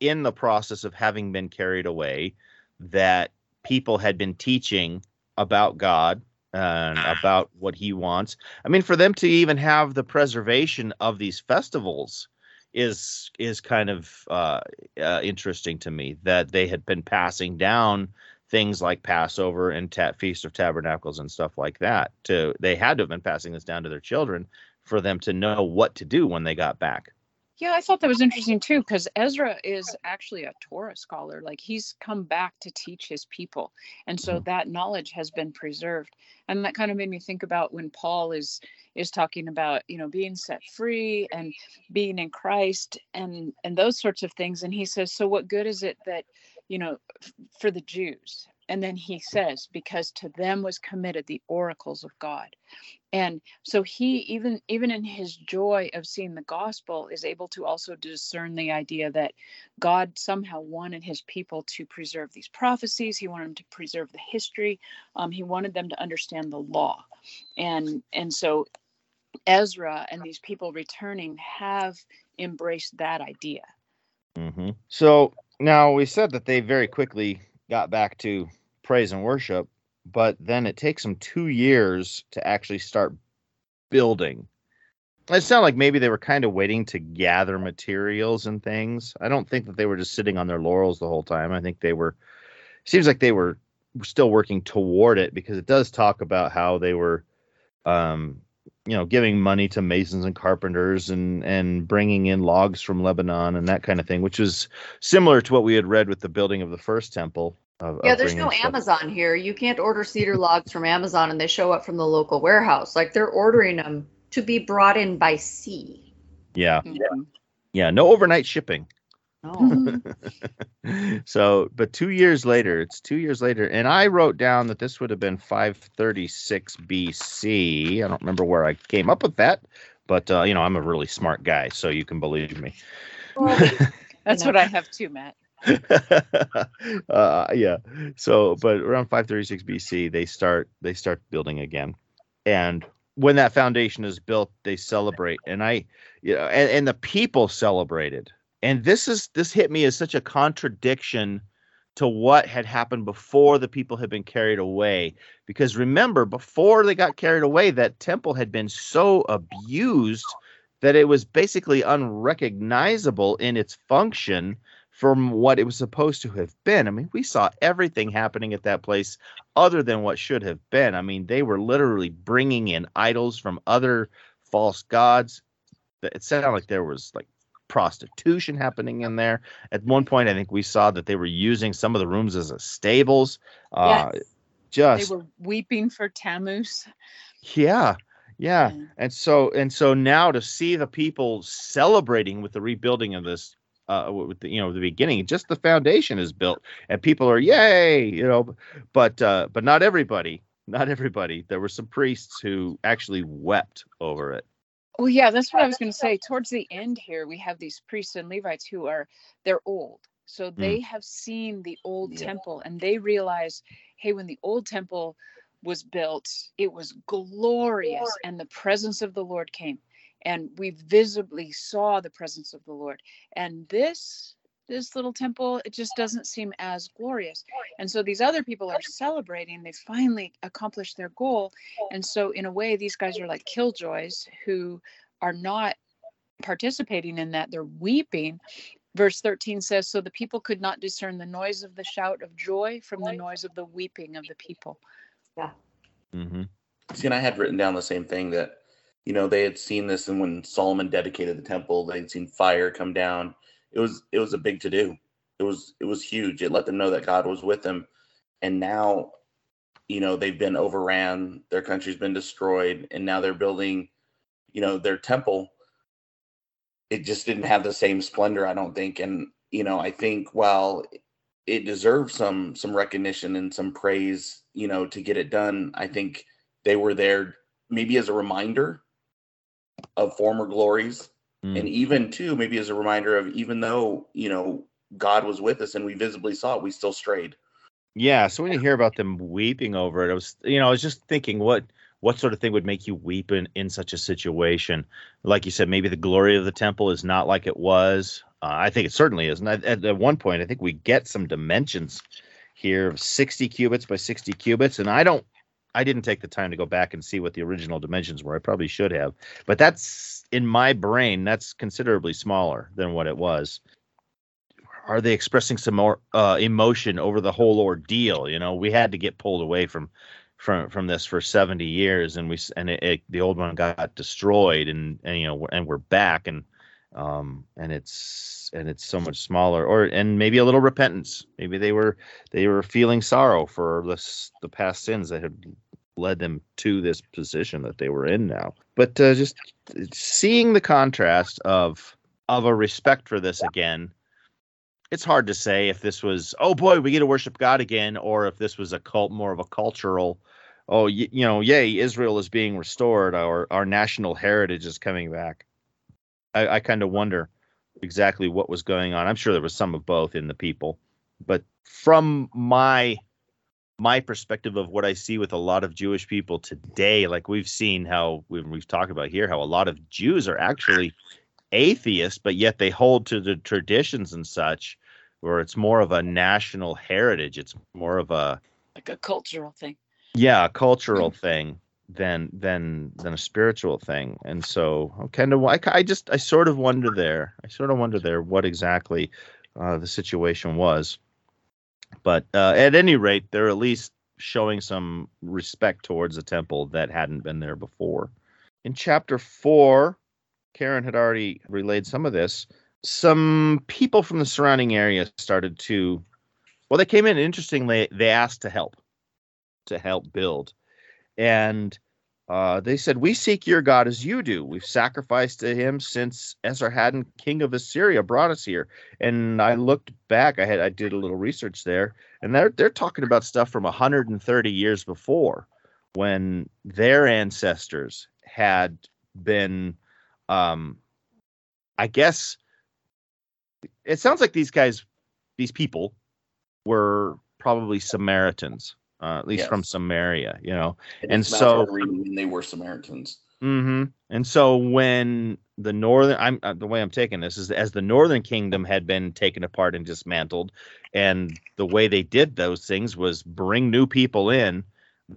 in the process of having been carried away, that people had been teaching about God and about what he wants. I mean, for them to even have the preservation of these festivals is is kind of uh, uh, interesting to me that they had been passing down things like Passover and ta- Feast of Tabernacles and stuff like that. To they had to have been passing this down to their children for them to know what to do when they got back. Yeah, I thought that was interesting too, because Ezra is actually a Torah scholar. Like he's come back to teach his people. And so Mhm. that knowledge has been preserved. And that kind of made me think about when Paul is is talking about, you know, being set free and being in Christ and and those sorts of things. And he says, So what good is it that, you know, f- for the Jews? And then he says, because to them was committed the oracles of God. And so he even even in his joy of seeing the gospel is able to also discern the idea that god somehow wanted his people to preserve these prophecies. He wanted them to preserve the history. Um, he wanted them to understand the law. And and so ezra and these people returning have embraced that idea. Mm-hmm. So now we said that they very quickly got back to praise and worship, but then it takes them two years to actually start building. It sounded like maybe they were kind of waiting to gather materials and things. I don't think that they were just sitting on their laurels the whole time. I think they were. Seems like they were still working toward it because it does talk about how they were, um, you know, giving money to masons and carpenters and and bringing in logs from Lebanon and that kind of thing, which was similar to what we had read with the building of the first temple. Of, Yeah, of there's no stuff- Amazon here. You can't order cedar logs from Amazon and they show up from the local warehouse. Like they're ordering them to be brought in by sea. Yeah, Mhm. yeah, no overnight shipping. Oh. so, but two years later, it's two years later, and I wrote down that this would have been 536 BC. I don't remember where I came up with that, but uh, you know, I'm a really smart guy, so you can believe me. that's what i have too matt uh, yeah. So, but around 536 BC, they start they start building again, and when that foundation is built, they celebrate, and I, you know, and, and the people celebrated, and this is this hit me as such a contradiction to what had happened before the people had been carried away because remember before they got carried away that temple had been so abused that it was basically unrecognizable in its function from what it was supposed to have been. I mean, we saw everything happening at that place other than what should have been. I mean, they were literally bringing in idols from other false gods. It sounded like there was like prostitution happening in there. At one point, I think we saw that they were using some of the rooms as a stables. Uh, Yes. just They were weeping for Tammuz. yeah, yeah. Yeah. And so and so now to see the people celebrating with the rebuilding of this uh with the you know the beginning just the foundation is built and people are yay you know but uh but not everybody not everybody there were some priests who actually wept over it Well, yeah, that's what I was going to say. Towards the end here, we have these priests and Levites who are they're old, so they have seen the old Yeah. temple, and they realize, hey, when the old temple was built, it was glorious, and the presence of the Lord came, and we visibly saw the presence of the Lord. And this this little temple, it just doesn't seem as glorious. And so these other people are celebrating; they finally accomplished their goal. And so, in a way, these guys are like killjoys who are not participating in that. They're weeping. Verse 13 says, So the people could not discern the noise of the shout of joy from the noise of the weeping of the people. Yeah. Mm-hmm. See, and I had written down the same thing that, you know, they had seen this, and when Solomon dedicated the temple, they'd seen fire come down. It was it was a big to do. It was it was huge. It let them know that God was with them, and now, you know, they've been overran. Their country's been destroyed, and now they're building, you know, their temple. It just didn't have the same splendor, I don't think, and you know, I think while it deserves some some recognition and some praise, you know, to get it done, I think they were there maybe as a reminder of former glories Mm. and even too maybe as a reminder of even though you know god was with us and we visibly saw it we still strayed Yeah, so when you hear about them weeping over it, I was, you know, I was just thinking, what, what sort of thing would make you weep in in such a situation? Like you said, maybe the glory of the temple is not like it was. Uh, I think it certainly is. And at, at, at one point, I think we get some dimensions here of 60 cubits by 60 cubits, and I don't, I didn't take the time to go back and see what the original dimensions were. I probably should have, but that's in my brain. That's considerably smaller than what it was are they expressing some more uh, emotion over the whole ordeal? You know, we had to get pulled away from from from this for 70 years, and we and it, it, the old one got destroyed, and and you know, and we're back, and um and it's and it's so much smaller, or and maybe a little repentance. Maybe they were they were feeling sorrow for the the past sins that had led them to this position that they were in now. But uh, just seeing the contrast of of a respect for this again it's hard to say if this was oh boy we get to worship god again or if this was a cult more of a cultural oh you know yay israel is being restored our our national heritage is coming back i, I kind of wonder exactly what was going on i'm sure there was some of both in the people but from my my perspective of what i see with a lot of jewish people today like we've seen how we've, we've talked about here how a lot of jews are actually atheists, but yet they hold to the traditions and such, where it's more of a national heritage. It's more of a Like a cultural thing. yeah, a cultural hmm. thing than than than a spiritual thing. And so kind of I, I just I sort of wonder there. I sort of wonder there what exactly uh, the situation was. But uh, at any rate, they're at least showing some respect towards a temple that hadn't been there before. In chapter four, Karen had already relayed some of this. Some people from the surrounding area started to, well, they came in. Interestingly, they asked to help, to help build, and uh, they said, "We seek your God as you do. We've sacrificed to Him since Esarhaddon, king of Assyria, brought us here." And I looked back. I had I did a little research there, and they're they're talking about stuff from 130 years before, when their ancestors had been um i guess it sounds like these guys these people were probably samaritans uh, at least from samaria you know? And, And so- and they were samaritans. Hmm and so when the northern i'm uh, the way i'm taking this is as the northern kingdom had been taken apart and dismantled and the way they did those things was bring new people in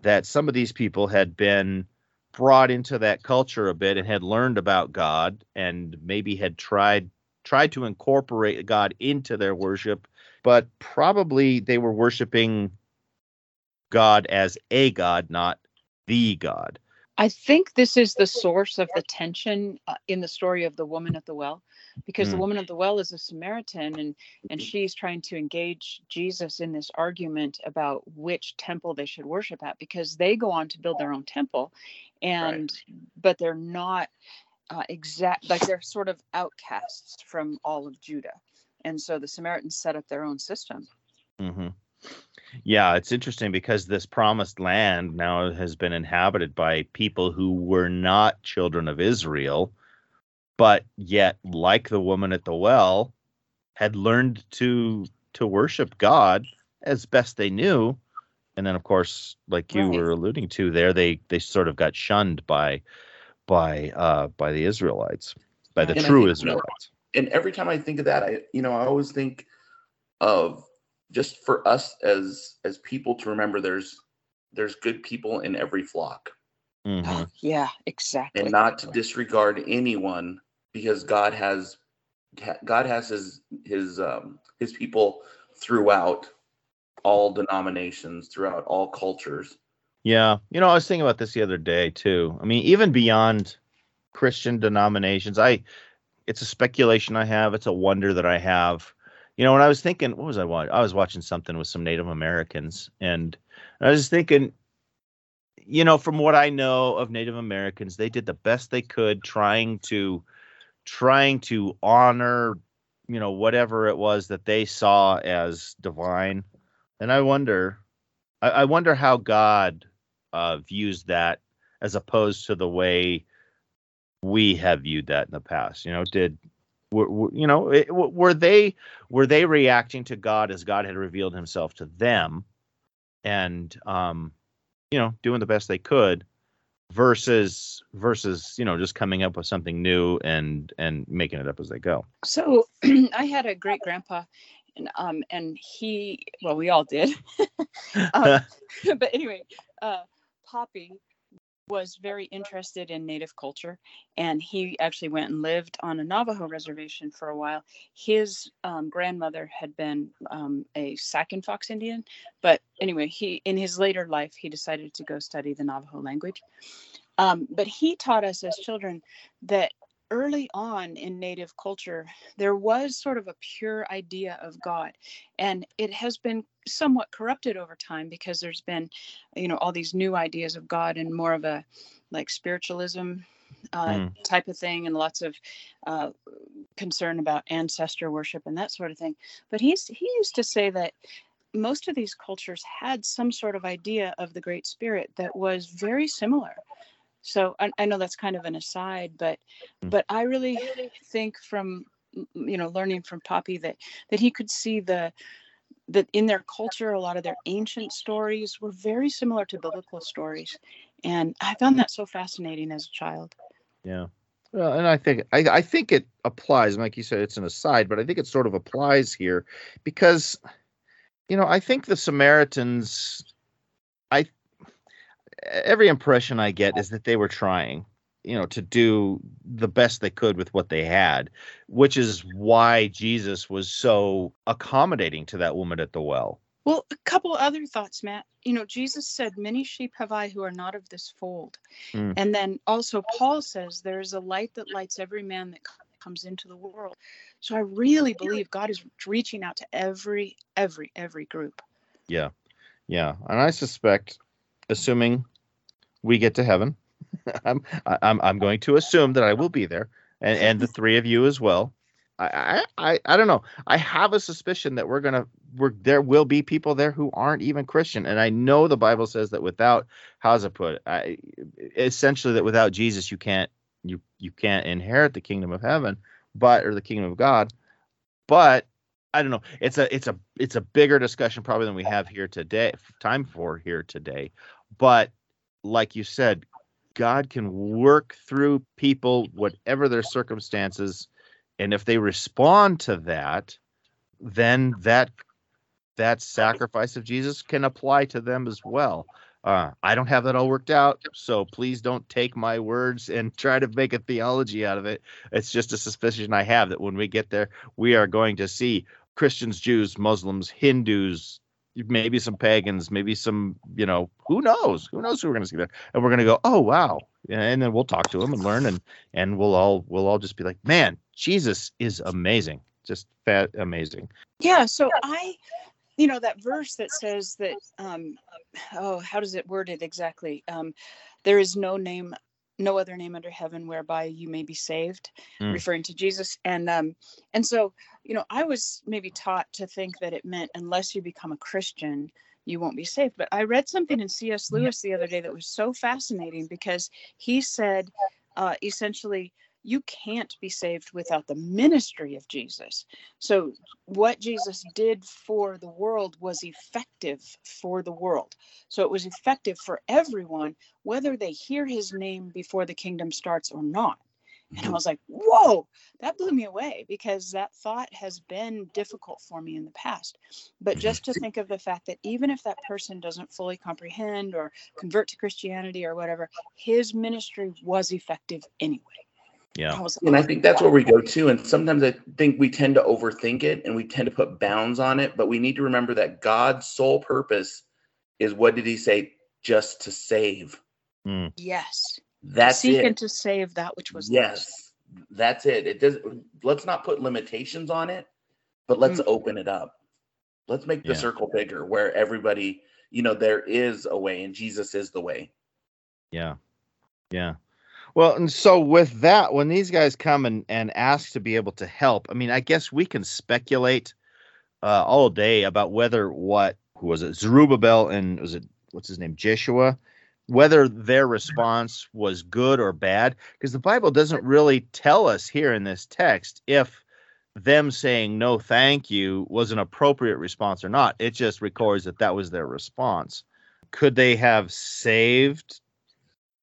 that some of these people had been brought into that culture a bit and had learned about God and maybe had tried tried to incorporate God into their worship, but probably they were worshiping God as a God, not the God. I think this is the source of the tension uh, in the story of the woman at the well, because mm. the woman at the well is a Samaritan, and and she's trying to engage Jesus in this argument about which temple they should worship at, because they go on to build their own temple, and right. but they're not uh, exact like they're sort of outcasts from all of Judah, and so the Samaritans set up their own system. Mm-hmm. Yeah, it's interesting because this promised land now has been inhabited by people who were not children of Israel, but yet, like the woman at the well, had learned to to worship God as best they knew. And then, of course, like you right. were alluding to there, they they sort of got shunned by by uh by the Israelites, by the and true think, Israelites. You know, and every time I think of that, I you know I always think of just for us as as people to remember there's there's good people in every flock. Mm-hmm. yeah exactly. And not to disregard anyone because god has god has his his um his people throughout all denominations throughout all cultures. Yeah. You know i was thinking about this the other day too. I mean even beyond christian denominations i it's a speculation i have. It's a wonder that i have you know, when I was thinking, what was I watching? I was watching something with some Native Americans, and I was thinking, you know, from what I know of Native Americans, they did the best they could, trying to, trying to honor, you know, whatever it was that they saw as divine. And I wonder, I, I wonder how God uh, views that as opposed to the way we have viewed that in the past. You know, did were, were, you know it, were they were they reacting to god as god had revealed himself to them and um you know doing the best they could versus versus you know just coming up with something new and and making it up as they go? So i had a great grandpa and um and he well we all did. Um, but anyway uh poppy was very interested in native culture and he actually went and lived on a navajo reservation for a while. His um, grandmother had been um, a sac and fox indian but anyway he in his later life he decided to go study the navajo language. Um, but he taught us as children that early on in native culture there was sort of a pure idea of god and it has been somewhat corrupted over time because there's been you know all these new ideas of god and more of a like spiritualism uh, mm. type of thing and lots of uh, concern about ancestor worship and that sort of thing but he's he used to say that most of these cultures had some sort of idea of the great spirit that was very similar so I, I know that's kind of an aside but mm. but i really think from you know learning from poppy that that he could see the that in their culture a lot of their ancient stories were very similar to biblical stories and i found that so fascinating as a child yeah well, and I think I, I think it applies. Like you said, it's an aside, but I think it sort of applies here because, you know, I think the Samaritans, I every impression I get is that they were trying, you know, to do the best they could with what they had, which is why Jesus was so accommodating to that woman at the well. Well, a couple other thoughts, Matt. You know, Jesus said, Many sheep have I who are not of this fold. Mm. And then also, Paul says, There is a light that lights every man that comes into the world. So I really believe God is reaching out to every, every, every group. Yeah. Yeah. And I suspect, assuming we get to heaven. I'm I'm I'm going to assume that I will be there, and and the three of you as well. I I I don't know. I have a suspicion that we're gonna we're there will be people there who aren't even Christian, and I know the Bible says that without how's it put? I essentially that without Jesus you can't you you can't inherit the kingdom of heaven, but or the kingdom of God. But I don't know. It's a it's a it's a bigger discussion probably than we have here today. Time for here today, but like you said, God can work through people, whatever their circumstances, and if they respond to that, then that that sacrifice of Jesus can apply to them as well. Uh, I don't have that all worked out, so please don't take my words and try to make a theology out of it. It's just a suspicion I have that when we get there, we are going to see Christians, Jews, Muslims, Hindus, maybe some pagans, maybe some, you know, who knows? Who knows who we're going to see there? And we're going to go, oh wow, and then we'll talk to them and learn, and and we'll all we'll all just be like, man, Jesus is amazing, just fat amazing. Yeah. So I, you know, that verse that says that, um, oh, how does it word it exactly? Um, there is no name no other name under heaven whereby you may be saved Mm. referring to jesus. And um and so you know i was maybe taught to think that it meant unless you become a christian you won't be saved. But i read something in cs lewis the other day that was so fascinating because he said uh, essentially you can't be saved without the ministry of jesus so what jesus did for the world was effective for the world so it was effective for everyone whether they hear his name before the kingdom starts or not. And I mm-hmm. was like, whoa, that blew me away because that thought has been difficult for me in the past. But mm-hmm. just to think of the fact that even if that person doesn't fully comprehend or convert to Christianity or whatever, his ministry was effective anyway. Yeah. I was And I think that's where we go to. And sometimes I think we tend to overthink it and we tend to put bounds on it. But we need to remember that God's sole purpose is what did he say? Just to save. Mm. yes. That's Seek it. and to save that which was lost. yes. That's it. It does let's not put limitations on it, but let's Mm. open it up. Let's make the Yeah. circle bigger where everybody, you know, there is a way and Jesus is the way. Yeah. Yeah. Well, and so with that, when these guys come and, and ask to be able to help, I mean, I guess we can speculate uh, all day about whether what who was it, Zerubbabel and was it what's his name, Jeshua, whether their response was good or bad, because the Bible doesn't really tell us here in this text if them saying no, thank you was an appropriate response or not. It just records that that was their response. Could they have saved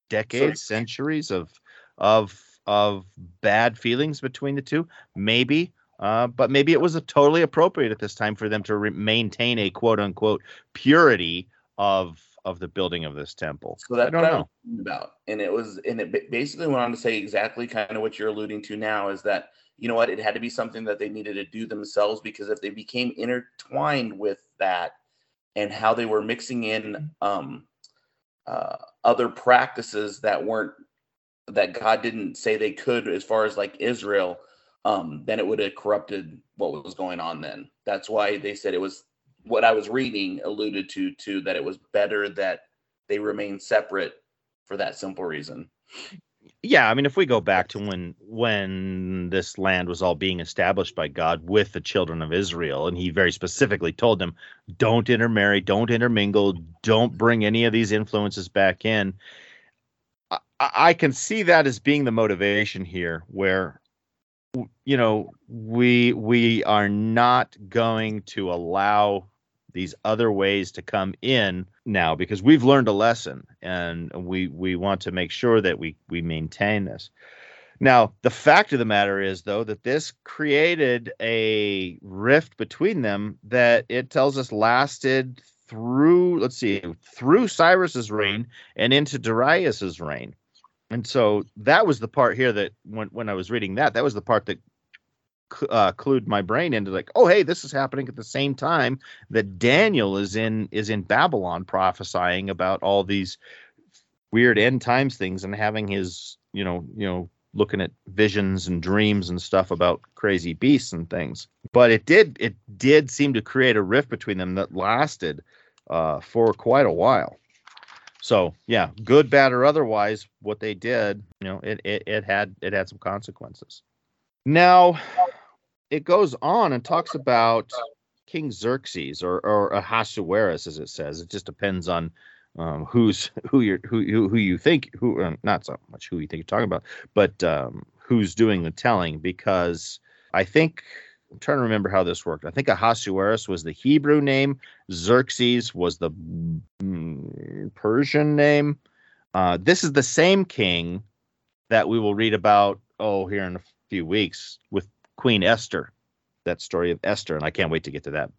decades, centuries of of of bad feelings between the two? Maybe, uh, but maybe it was a totally appropriate at this time for them to re- maintain a quote unquote purity of of the building of this temple. So that's I don't what I know. was about. And it was, and it basically went on to say exactly kind of what you're alluding to now is that, you know what, it had to be something that they needed to do themselves because if they became intertwined with that and how they were mixing in um, uh, other practices that weren't, that God didn't say they could as far as like Israel, um, then it would have corrupted what was going on then. That's why they said it was what I was reading alluded to to that it was better that they remain separate for that simple reason. Yeah i mean if we go back to when when this land was all being established by god with the children of israel and he very specifically told them don't intermarry don't intermingle don't bring any of these influences back in. I, I can see that as being the motivation here where you know we we are not going to allow these other ways to come in now because we've learned a lesson and we we want to make sure that we we maintain this. Now the fact of the matter is though that this created a rift between them that it tells us lasted through let's see through cyrus's reign and into darius's reign. And so that was the part here that when when i was reading that that was the part that uh, clued my brain into like oh hey this is happening at the same time that Daniel is in is in Babylon prophesying about all these weird end times things and having his you know you know looking at visions and dreams and stuff about crazy beasts and things. But it did it did seem to create a rift between them that lasted uh, for quite a while. So yeah good bad or otherwise what they did you know it it, it had it had some consequences. Now it goes on and talks about King Xerxes or or Ahasuerus, as it says. It just depends on um, who's who who who, who you think who uh, not so much who you think you're talking about, but um, who's doing the telling. Because I think I'm trying to remember how this worked. I think Ahasuerus was the Hebrew name, Xerxes was the mm, Persian name. Uh, this is the same king that we will read about oh here in a few weeks with Queen Esther, that story of Esther, and I can't wait to get to that.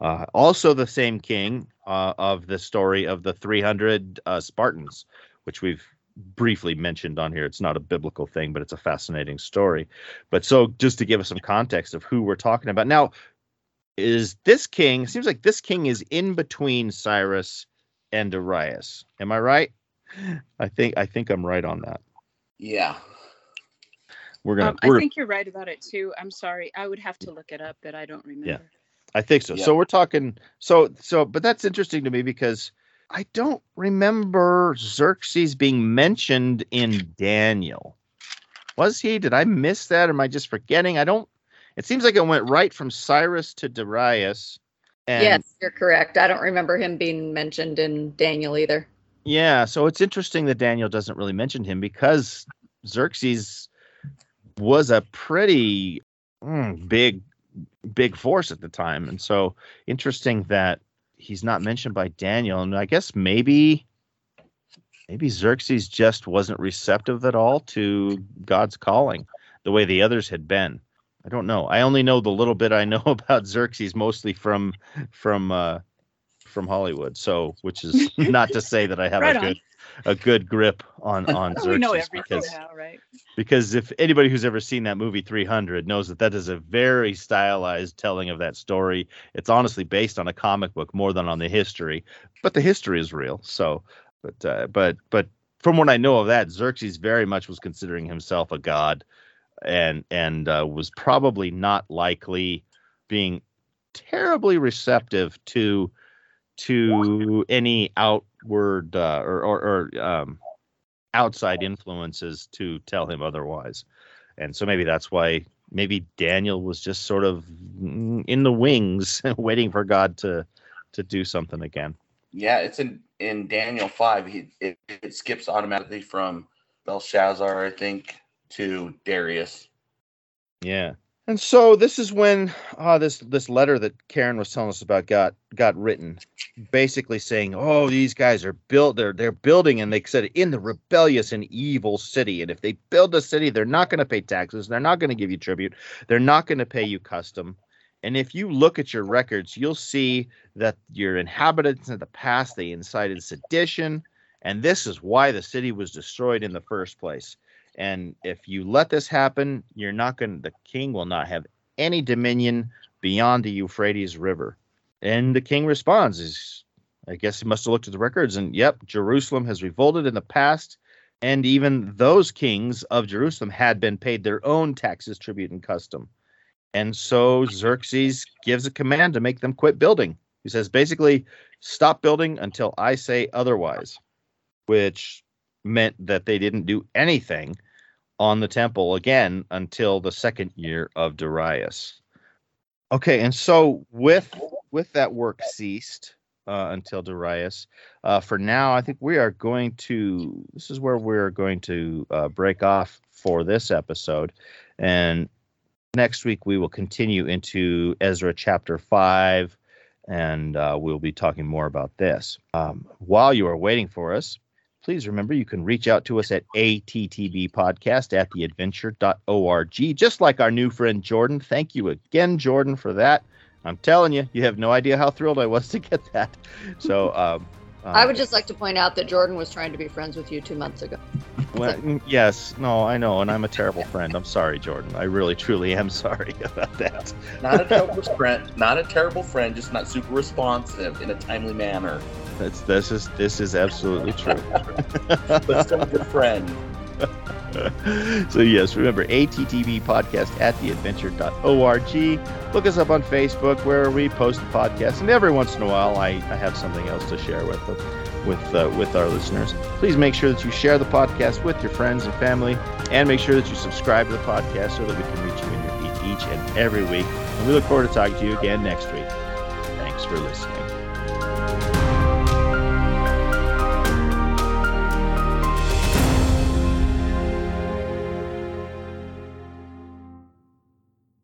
Uh, also, the same king uh, of the story of the 300 uh, Spartans, which we've briefly mentioned on here. It's not a biblical thing, but it's a fascinating story. But so, just to give us some context of who we're talking about now, is this king? Seems like this king is in between Cyrus and Darius. Am I right? I think I think I'm right on that. Yeah. We're gonna. Um, we're, I think you're right about it too. I'm sorry. I would have to look it up, but I don't remember. Yeah, I think so. Yeah. So we're talking. So so, but that's interesting to me because I don't remember Xerxes being mentioned in Daniel. Was he? Did I miss that? Or am I just forgetting? I don't. It seems like it went right from Cyrus to Darius. And yes, you're correct. I don't remember him being mentioned in Daniel either. Yeah, so it's interesting that Daniel doesn't really mention him because Xerxes was a pretty mm, big, big force at the time, and so interesting that he's not mentioned by Daniel. And I guess maybe, maybe Xerxes just wasn't receptive at all to God's calling the way the others had been. I don't know. I only know the little bit I know about Xerxes, mostly from from uh, from Hollywood. So, which is not to say that I have Right a good a good grip on on we know Xerxes everything because now, right? because if anybody who's ever seen that movie 300 knows that that is a very stylized telling of that story. It's honestly based on a comic book more than on the history, but the history is real. So, but uh, but but from what I know of that, Xerxes very much was considering himself a god, and and uh, was probably not likely being terribly receptive to to any outward uh, or, or, or um, outside influences to tell him otherwise. And so maybe that's why maybe Daniel was just sort of in the wings, waiting for God to to do something again. Yeah, it's in in Daniel five. He it, it skips automatically from Belshazzar, I think, to Darius. Yeah. And so this is when uh, this this letter that Karen was telling us about got got written, basically saying, "Oh, these guys are built. They're they're building, and they said in the rebellious and evil city. And if they build a city, they're not going to pay taxes. They're not going to give you tribute. They're not going to pay you custom. And if you look at your records, you'll see that your inhabitants in the past they incited sedition, and this is why the city was destroyed in the first place." And if you let this happen, you're not going the king will not have any dominion beyond the Euphrates River. And the king responds, is I guess he must have looked at the records and yep, Jerusalem has revolted in the past. And even those kings of Jerusalem had been paid their own taxes, tribute, and custom. And so Xerxes gives a command to make them quit building. He says basically, stop building until I say otherwise, which meant that they didn't do anything on the temple again until the second year of Darius. Okay, and so with with that work ceased uh, until Darius, uh, for now I think we are going to. This is where we're going to uh, break off for this episode, and next week we will continue into Ezra chapter five, and uh, we'll be talking more about this. Um, while you are waiting for us, please remember you can reach out to us at attbpodcast at theadventure.org, just like our new friend Jordan. Thank you again, Jordan, for that. I'm telling you, you have no idea how thrilled I was to get that. So, um, I uh, would just like to point out that Jordan was trying to be friends with you two months ago. well, mm, yes, no, I know, and I'm a terrible friend. I'm sorry, Jordan. I really, truly am sorry about that. Not a terrible friend, not a terrible friend, just not super responsive in a timely manner. That's this is this is absolutely true. But still a good friend. so yes, remember ATTB podcast at theadventure.org. Look us up on Facebook where we post the podcast, and every once in a while I, I have something else to share with them, with uh, with our listeners. Please make sure that you share the podcast with your friends and family, and make sure that you subscribe to the podcast so that we can reach you in your feed each and every week. And we look forward to talking to you again next week. Thanks for listening.